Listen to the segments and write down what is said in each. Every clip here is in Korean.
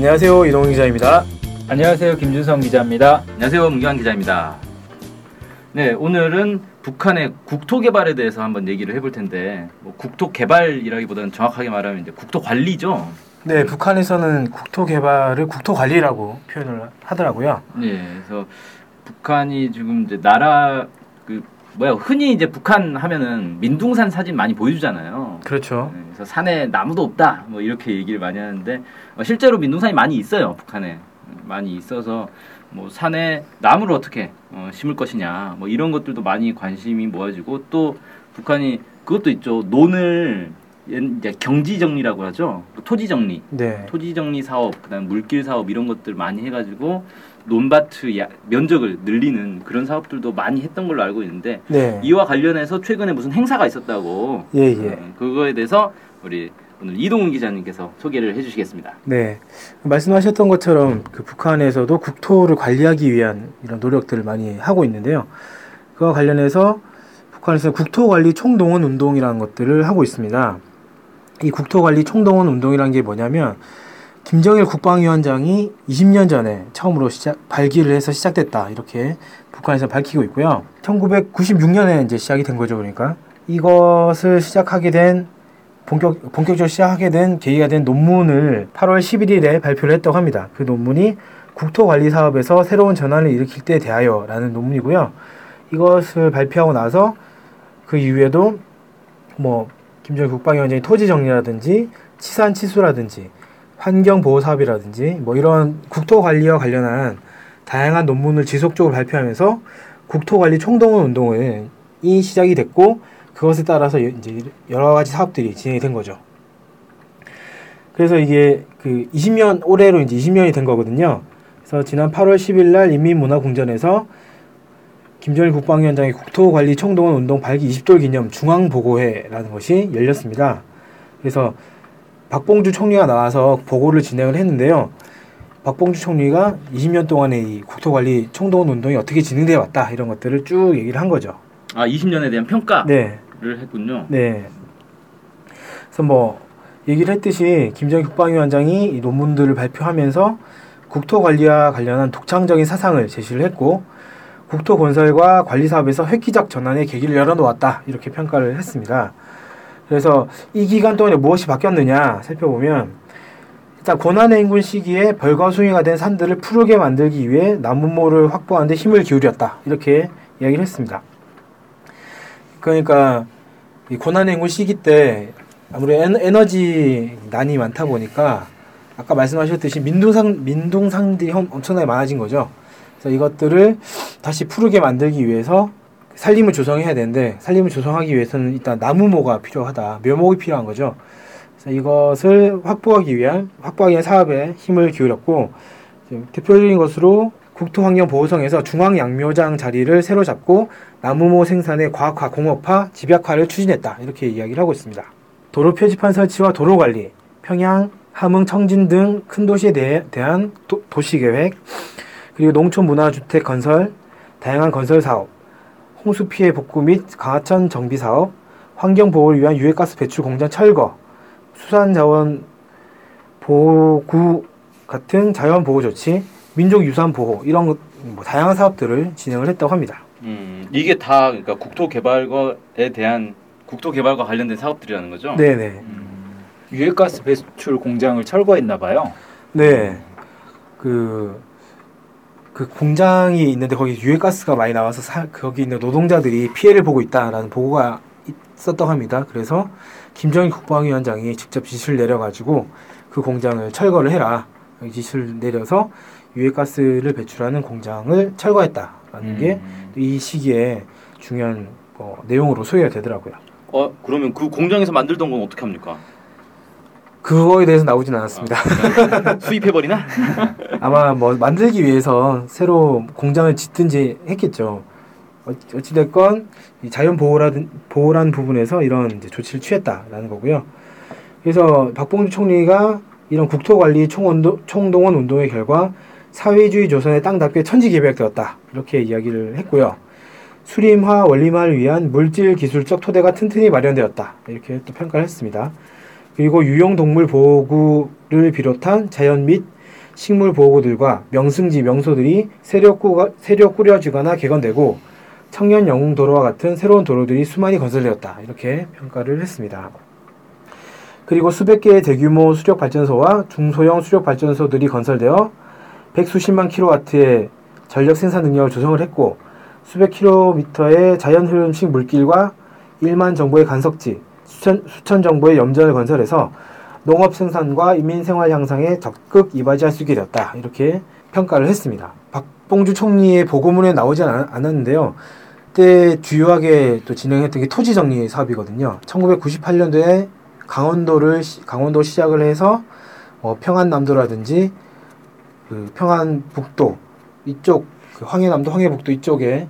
안녕하세요 이동훈 기자입니다. 안녕하세요 김준성 기자입니다. 안녕하세요 문경환 기자입니다. 네 오늘은 북한의 국토 개발에 대해서 한번 얘기를 해볼 텐데 뭐 국토 개발이라기보다는 정확하게 말하면 이제 국토 관리죠. 네 북한에서는 국토 개발을 국토 관리라고 표현을 하더라고요. 네 그래서 북한이 지금 이제 나라 그 뭐야 흔히 이제 북한 하면은 민둥산 사진 많이 보여주잖아요. 그렇죠. 네, 그래서 산에 나무도 없다 뭐 이렇게 얘기를 많이 하는데 어, 실제로 민둥산이 많이 있어요 북한에 많이 있어서 뭐 산에 나무를 어떻게 어, 심을 것이냐 뭐 이런 것들도 많이 관심이 모아지고 또 북한이 그것도 있죠 논을 옛- 이제 경지 정리라고 하죠 그 토지 정리 네. 토지 정리 사업 그다음 물길 사업 이런 것들 많이 해가지고 논밭의 야- 면적을 늘리는 그런 사업들도 많이 했던 걸로 알고 있는데 네. 이와 관련해서 최근에 무슨 행사가 있었다고 예 예. 음, 그거에 대해서 우리 오늘 이동훈 기자님께서 소개를 해주시겠습니다. 네. 말씀하셨던 것처럼 그 북한에서도 국토를 관리하기 위한 이런 노력들을 많이 하고 있는데요. 그와 관련해서 북한에서 국토관리 총동원 운동이라는 것들을 하고 있습니다. 이 국토관리 총동원 운동이라는 게 뭐냐면 김정일 국방위원장이 20년 전에 처음으로 시작 발기를 해서 시작됐다 이렇게 북한에서 밝히고 있고요. 1996년에 이제 시작이 된 거죠. 그러니까 이것을 시작하게 된 본격 본격적으로 시작하게 된 계기가 된 논문을 8월 11일에 발표를 했다고 합니다. 그 논문이 국토 관리 사업에서 새로운 전환을 일으킬 때 대하여 라는 논문이고요. 이것을 발표하고 나서 그 이후에도 뭐 김정일 국방위원장이 토지 정리라든지 치산 치수라든지 환경 보호 사업이라든지 뭐 이런 국토 관리와 관련한 다양한 논문을 지속적으로 발표하면서 국토 관리 총동원 운동을 이 시작이 됐고 그것에 따라서 이제 여러 가지 사업들이 진행이 된 거죠. 그래서 이게 그 20년 올해로 이제 20년이 된 거거든요. 그래서 지난 8월 10일 날 인민문화궁전에서 김정일 국방위원장의 국토관리 총동원 운동 발기 20돌 기념 중앙 보고회라는 것이 열렸습니다. 그래서 박봉주 총리가 나와서 보고를 진행을 했는데요. 박봉주 총리가 20년 동안의 이 국토관리 총동원 운동이 어떻게 진행되어 왔다 이런 것들을 쭉 얘기를 한 거죠. 아 20년에 대한 평가를 네. 했군요. 네. 그래서 뭐 얘기를 했듯이 김정일 국방위원장이 이 논문들을 발표하면서 국토 관리와 관련한 독창적인 사상을 제시를 했고 국토 건설과 관리 사업에서 획기적 전환의 계기를 열어놓았다 이렇게 평가를 했습니다. 그래서 이 기간 동안에 무엇이 바뀌었느냐 살펴보면 일단 고난의 인군 시기에 벌거숭이가 된 산들을 푸르게 만들기 위해 나무모를 확보하는 데 힘을 기울였다 이렇게 이야기를 했습니다. 그러니까 이 고난의 인군 시기 때 아무래도 에- 에너지 난이 많다 보니까 아까 말씀하셨듯이 민둥상 민둥상들이 엄- 엄청나게 많아진 거죠. 그래서 이것들을 다시 푸르게 만들기 위해서 산림을 조성해야 되는데 산림을 조성하기 위해서는 일단 나무모가 필요하다. 묘목이 필요한 거죠. 그래서 이것을 확보하기 위한 확보하기 위한 사업에 힘을 기울였고 대표적인 것으로 국토환경보호성에서 중앙양묘장 자리를 새로 잡고 나무모 생산의 과학화, 공업화, 집약화를 추진했다. 이렇게 이야기를 하고 있습니다. 도로 표지판 설치와 도로 관리, 평양, 함흥, 청진 등 큰 도시에 대해, 대한 도, 도시 계획, 그리고 농촌 문화주택 건설, 다양한 건설 사업, 홍수 피해 복구 및 강하천 정비 사업, 환경 보호를 위한 유해가스 배출 공장 철거, 수산 자원 보호구 같은 자연 보호 조치, 민족 유산 보호 이런 것, 뭐 다양한 사업들을 진행을 했다고 합니다. 음 이게 다 그러니까 국토 개발과에 대한 국토 개발과 관련된 사업들이라는 거죠. 네네. 유해가스 배출 공장을 철거했나 봐요. 네. 그, 그 공장이 있는데 거기 유해가스가 많이 나와서 사, 거기 있는 노동자들이 피해를 보고 있다라는 보고가 있었다고 합니다. 그래서 김정일 국방위원장이 직접 지시를 내려가지고 그 공장을 철거를 해라. 이 지시를 내려서 유해가스를 배출하는 공장을 철거했다라는 음. 게이 시기에 중요한 뭐 내용으로 소개가 되더라고요. 어 그러면 그 공장에서 만들던 건 어떻게 합니까? 그거에 대해서 나오진 않았습니다. 수입해 버리나? 아마 뭐 만들기 위해서 새로 공장을 짓든지 했겠죠. 어- 어찌됐건 이 자연 보호라든 보호라는 부분에서 이런 조치를 취했다라는 거고요. 그래서 박봉주 총리가 이런 국토관리 총운동, 총동원 운동의 결과 사회주의 조선의 땅답게 천지개벽되었다 이렇게 이야기를 했고요. 수림화 원리마를 위한 물질 기술적 토대가 튼튼히 마련되었다 이렇게 또 평가를 했습니다. 그리고 유용동물 보호구를 비롯한 자연 및 식물 보호구들과 명승지 명소들이 새로 꾸려지거나 개건되고 청년 영웅 도로와 같은 새로운 도로들이 수많이 건설되었다. 이렇게 평가를 했습니다. 그리고 수백 개의 대규모 수력 발전소와 중소형 수력 발전소들이 건설되어 백수십만 킬로와트의 전력 생산 능력을 조성을 했고 수백 킬로미터의 자연 흐름식 물길과 1만 정보의 간석지, 수천, 수천 정보의 염전을 건설해서 농업 생산과 인민 생활 향상에 적극 이바지할 수 있게 되었다. 이렇게 평가를 했습니다. 박봉주 총리의 보고문에 나오지 않- 않았는데요. 그때 주요하게 또 진행했던 게 토지 정리 사업이거든요. 1998년도에 강원도를 시- 강원도 시작을 해서 뭐 평안남도라든지 그 평안북도 이쪽 그 황해남도 황해북도 이쪽에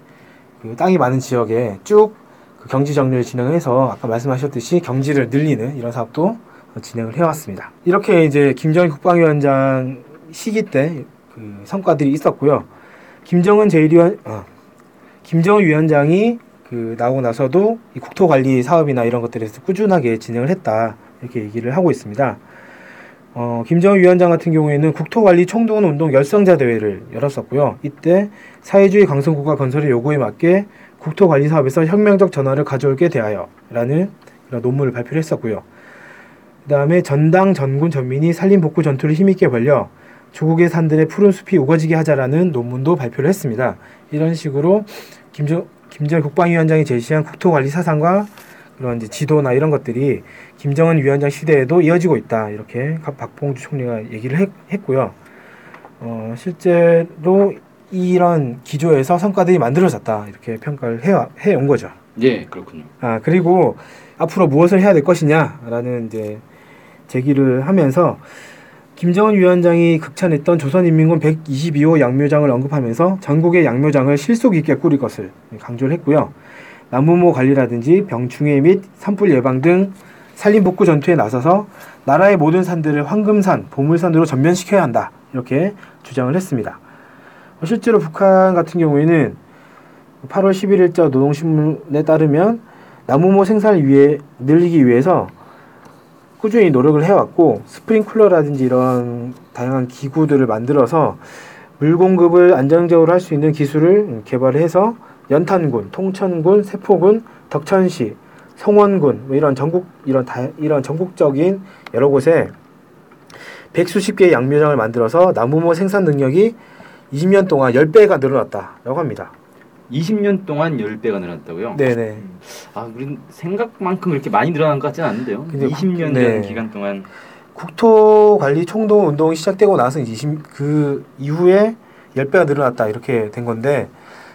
그 땅이 많은 지역에 쭉 그 경지 정리를 진행해서 아까 말씀하셨듯이 경지를 늘리는 이런 사업도 진행을 해왔습니다. 이렇게 이제 김정일 국방위원장 시기 때 그 성과들이 있었고요. 김정은 제1위원 어, 김정은 위원장이 그 나오고 나서도 이 국토관리 사업이나 이런 것들에서 꾸준하게 진행을 했다 이렇게 얘기를 하고 있습니다. 어, 김정은 위원장 같은 경우에는 국토관리 총동원 운동 열성자 대회를 열었었고요. 이때 사회주의 강성국가 건설의 요구에 맞게 국토관리 사업에서 혁명적 전환을 가져올게 대하여라는 그런 논문을 발표를 했었고요. 그 다음에 전당 전군 전민이 산림 복구 전투를 힘있게 벌려 조국의 산들의 푸른 숲이 우거지게 하자라는 논문도 발표를 했습니다. 이런 식으로 김정 김정일 국방위원장이 제시한 국토관리 사상과 그런 이제 지도나 이런 것들이 김정은 위원장 시대에도 이어지고 있다 이렇게 각- 박봉주 총리가 얘기를 했, 했고요. 어, 실제로 이런 기조에서 성과들이 만들어졌다 이렇게 평가를 해 해온 거죠. 예, 그렇군요. 아 그리고 앞으로 무엇을 해야 될 것이냐라는 이제 제기를 하면서 김정은 위원장이 극찬했던 조선인민군 122호 양묘장을 언급하면서 전국의 양묘장을 실속 있게 꾸릴 것을 강조를 했고요. 나무모 관리라든지 병충해 및 산불 예방 등 산림 복구 전투에 나서서 나라의 모든 산들을 황금산, 보물산으로 전면시켜야 한다. 이렇게 주장을 했습니다. 어, 실제로 북한 같은 경우에는 8월 11일자 노동신문에 따르면 나무모 생산을 위해 늘리기 위해서 꾸준히 노력을 해왔고 스프링 쿨러라든지 이런 다양한 기구들을 만들어서 물 공급을 안정적으로 할 수 있는 기술을 개발해서 연탄군, 통천군, 세포군, 덕천시, 성원군 뭐 이런 전국 이런 다, 이런 전국적인 여러 곳에 백수십 개의 양묘장을 만들어서 나무모 생산 능력이 20년 동안 10배가 늘어났다라고 합니다. 20년 동안 10배가 늘었다고요? 네네. 아, 우린 생각만큼 이렇게 많이 늘어난 것 같지는 않은데요. 근데 20년이라는 네. 기간 동안 국토관리 총동 운동이 시작되고 나서 이제 20, 그 이후에 10배가 늘어났다 이렇게 된 건데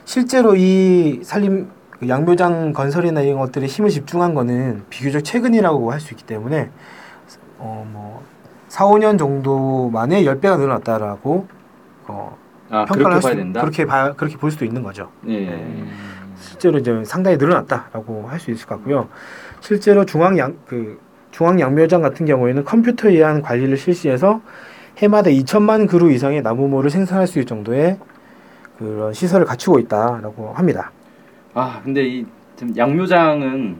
실제로 이 산림 그 양묘장 건설이나 이런 것들에 힘을 집중한 거는 비교적 최근이라고 할 수 있기 때문에 어 뭐 4, 5년 정도 만에 10배가 늘어났다라고 어 아, 평가를 그렇게 할 수. 그렇게 봐 그렇게 볼 수도 있는 거죠. 예. 실제로 이제 상당히 늘어났다라고 할 수 있을 것 같고요. 실제로 중앙 양그 중앙 양묘장 같은 경우에는 컴퓨터에 의한 관리를 실시해서 해마다 2천만 그루 이상의 나무모를 생산할 수 있을 정도의 그런 시설을 갖추고 있다라고 합니다. 아, 근데 이 양묘장은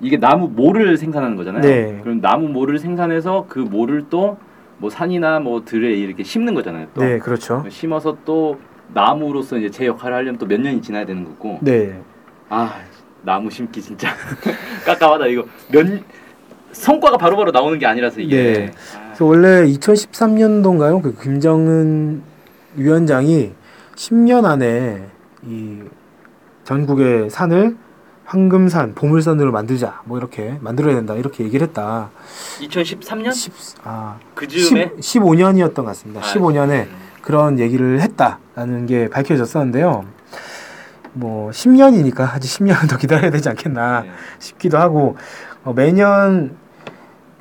이게 나무 모를 생산하는 거잖아요. 네. 그럼 나무 모를 생산해서 그 모를 또 뭐 산이나 뭐 들에 이렇게 심는 거잖아요. 또 네, 그렇죠. 심어서 또 나무로서 이제 제 역할을 하려면 또 몇 년이 지나야 되는 거고. 네, 아, 나무 심기 진짜 깝깝하다 이거. 몇 성과가 바로바로 나오는 게 아니라서 이게. 네. 아, 그래서 원래 2013년도인가요? 그 김정은 위원장이 10년 안에 이 전국의 산을 황금산, 보물산으로 만들자. 뭐 이렇게 만들어야 된다. 이렇게 얘기를 했다. 2013년 10, 아, 그 즈음에 10, 15년이었던 것 같습니다. 아, 15년에 음. 그런 얘기를 했다라는 게 밝혀졌었는데요. 뭐 10년이니까 아직 10년은 더 기다려야 되지 않겠나 네. 싶기도 하고 어, 매년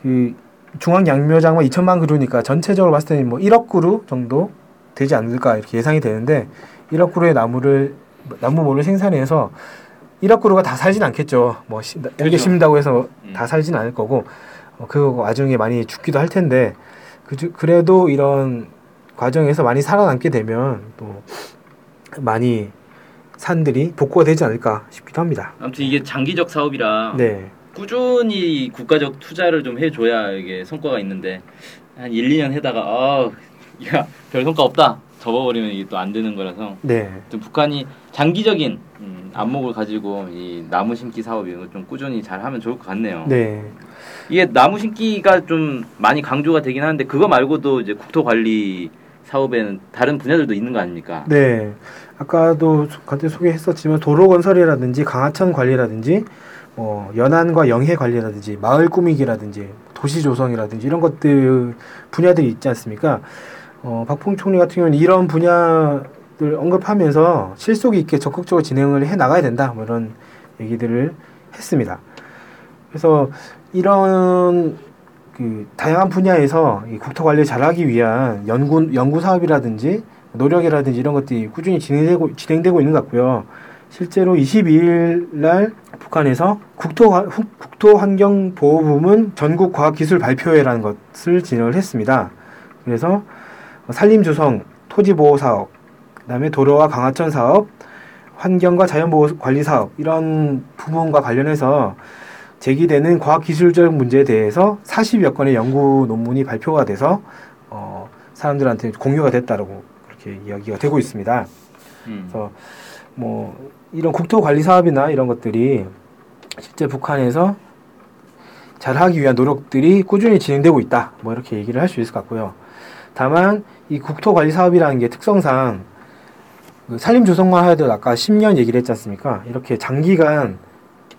그 중앙 양묘장만 2천만 그루니까 전체적으로 봤을 때는 뭐 1억 그루 정도 되지 않을까 이렇게 예상이 되는데 1억 그루의 나무를 나무모를 생산해서 1억 그루가 다 살진 않겠죠. 뭐 시- 열개 그렇죠. 심는다고 해서 음. 다 살진 않을 거고 어, 그 와중에 많이 죽기도 할 텐데 그 그래도 이런 과정에서 많이 살아남게 되면 또 많이 산들이 복구가 되지 않을까 싶기도 합니다. 아무튼 이게 장기적 사업이라 네. 꾸준히 국가적 투자를 좀 해줘야 이게 성과가 있는데 한 1, 2년 해다가 아 야, 별 성과 없다. 접어버리면 이게 또 안 되는 거라서 네. 좀 북한이 장기적인 음, 안목을 가지고 이 나무 심기 사업 이런 거 좀 꾸준히 잘 하면 좋을 것 같네요. 네. 이게 나무 심기가 좀 많이 강조가 되긴 하는데 그거 말고도 이제 국토 관리 사업에는 다른 분야들도 있는 거 아닙니까? 네. 아까도 소- 간단히 소개했었지만 도로 건설이라든지 강하천 관리라든지 뭐 연안과 영해 관리라든지 마을 꾸미기라든지 도시 조성이라든지 이런 것들 분야들이 있지 않습니까? 어, 박풍 총리 같은 경우는 이런 분야들 언급하면서 실속 있게 적극적으로 진행을 해 나가야 된다. 뭐 이런 얘기들을 했습니다. 그래서 이런 그 다양한 분야에서 이 국토 관리를 잘하기 위한 연구 연구 사업이라든지 노력이라든지 이런 것들이 꾸준히 진행되고 진행되고 있는 것 같고요. 실제로 22일 날 북한에서 국토 화- 후- 국토 환경 보호 부문 전국 과학 기술 발표회라는 것을 진행을 했습니다. 그래서 산림 조성, 토지 보호 사업, 그 다음에 도로와 강하천 사업, 환경과 자연 보호 관리 사업 이런 부분과 관련해서 제기되는 과학 기술적 문제에 대해서 40여 건의 연구 논문이 발표가 돼서 어, 사람들한테 공유가 됐다라고 그렇게 이야기가 되고 있습니다. 음. 그래서 뭐 이런 국토 관리 사업이나 이런 것들이 실제 북한에서 잘하기 위한 노력들이 꾸준히 진행되고 있다. 뭐 이렇게 얘기를 할 수 있을 것 같고요. 다만 이 국토 관리 사업이라는 게 특성상 그 산림 조성만 하여도 아까 10년 얘기를 했지 않습니까? 이렇게 장기간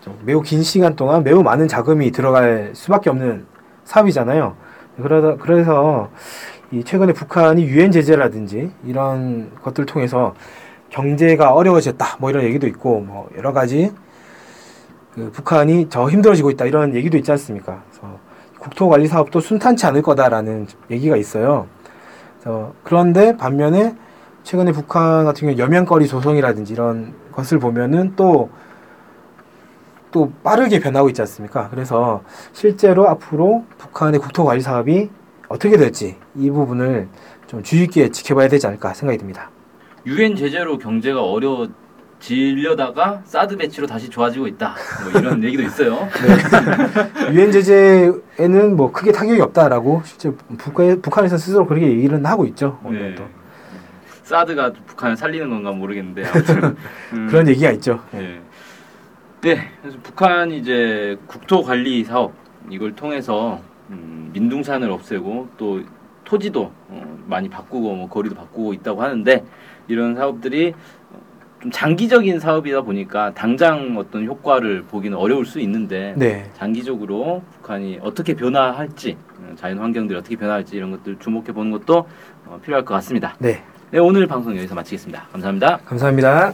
좀 매우 긴 시간 동안 매우 많은 자금이 들어갈 수밖에 없는 사업이잖아요. 그러다 그래서 이 최근에 북한이 유엔 제재라든지 이런 것들 통해서 경제가 어려워졌다 뭐 이런 얘기도 있고 뭐 여러 가지 그 북한이 더 힘들어지고 있다 이런 얘기도 있지 않습니까? 그래서 국토 관리 사업도 순탄치 않을 거다라는 얘기가 있어요. 그래서 그런데 반면에 최근에 북한 같은 경우 여명거리 조성이라든지 이런 것을 보면은 또또 빠르게 변하고 있지 않습니까? 그래서 실제로 앞으로 북한의 국토 관리 사업이 어떻게 될지 이 부분을 좀 주의 있게 지켜봐야 되지 않을까 생각이 듭니다. 유엔 제재로 경제가 어려 워지려다가 사드 배치로 다시 좋아지고 있다. 뭐 이런 얘기도 있어요. 유엔 제재에는 뭐 크게 타격이 없다라고 실제 북한, 북한에서 스스로 그렇게 얘기를 하고 있죠. 네. 오늘도 사드가 북한을 살리는 건가 모르겠는데 아무튼 음, 그런 얘기가 있죠. 예. 네. 네, 그래서 북한이 이제 국토 관리 사업 이걸 통해서 음, 민둥산을 없애고 또 토지도 어, 많이 바꾸고 뭐 거리도 바꾸고 있다고 하는데 이런 사업들이 어, 좀 장기적인 사업이다 보니까 당장 어떤 효과를 보기는 어려울 수 있는데 네. 장기적으로 북한이 어떻게 변화할지 어, 자연 환경들이 어떻게 변화할지 이런 것들 주목해 보는 것도 어, 필요할 것 같습니다. 네. 네, 오늘 방송 여기서 마치겠습니다. 감사합니다. 감사합니다.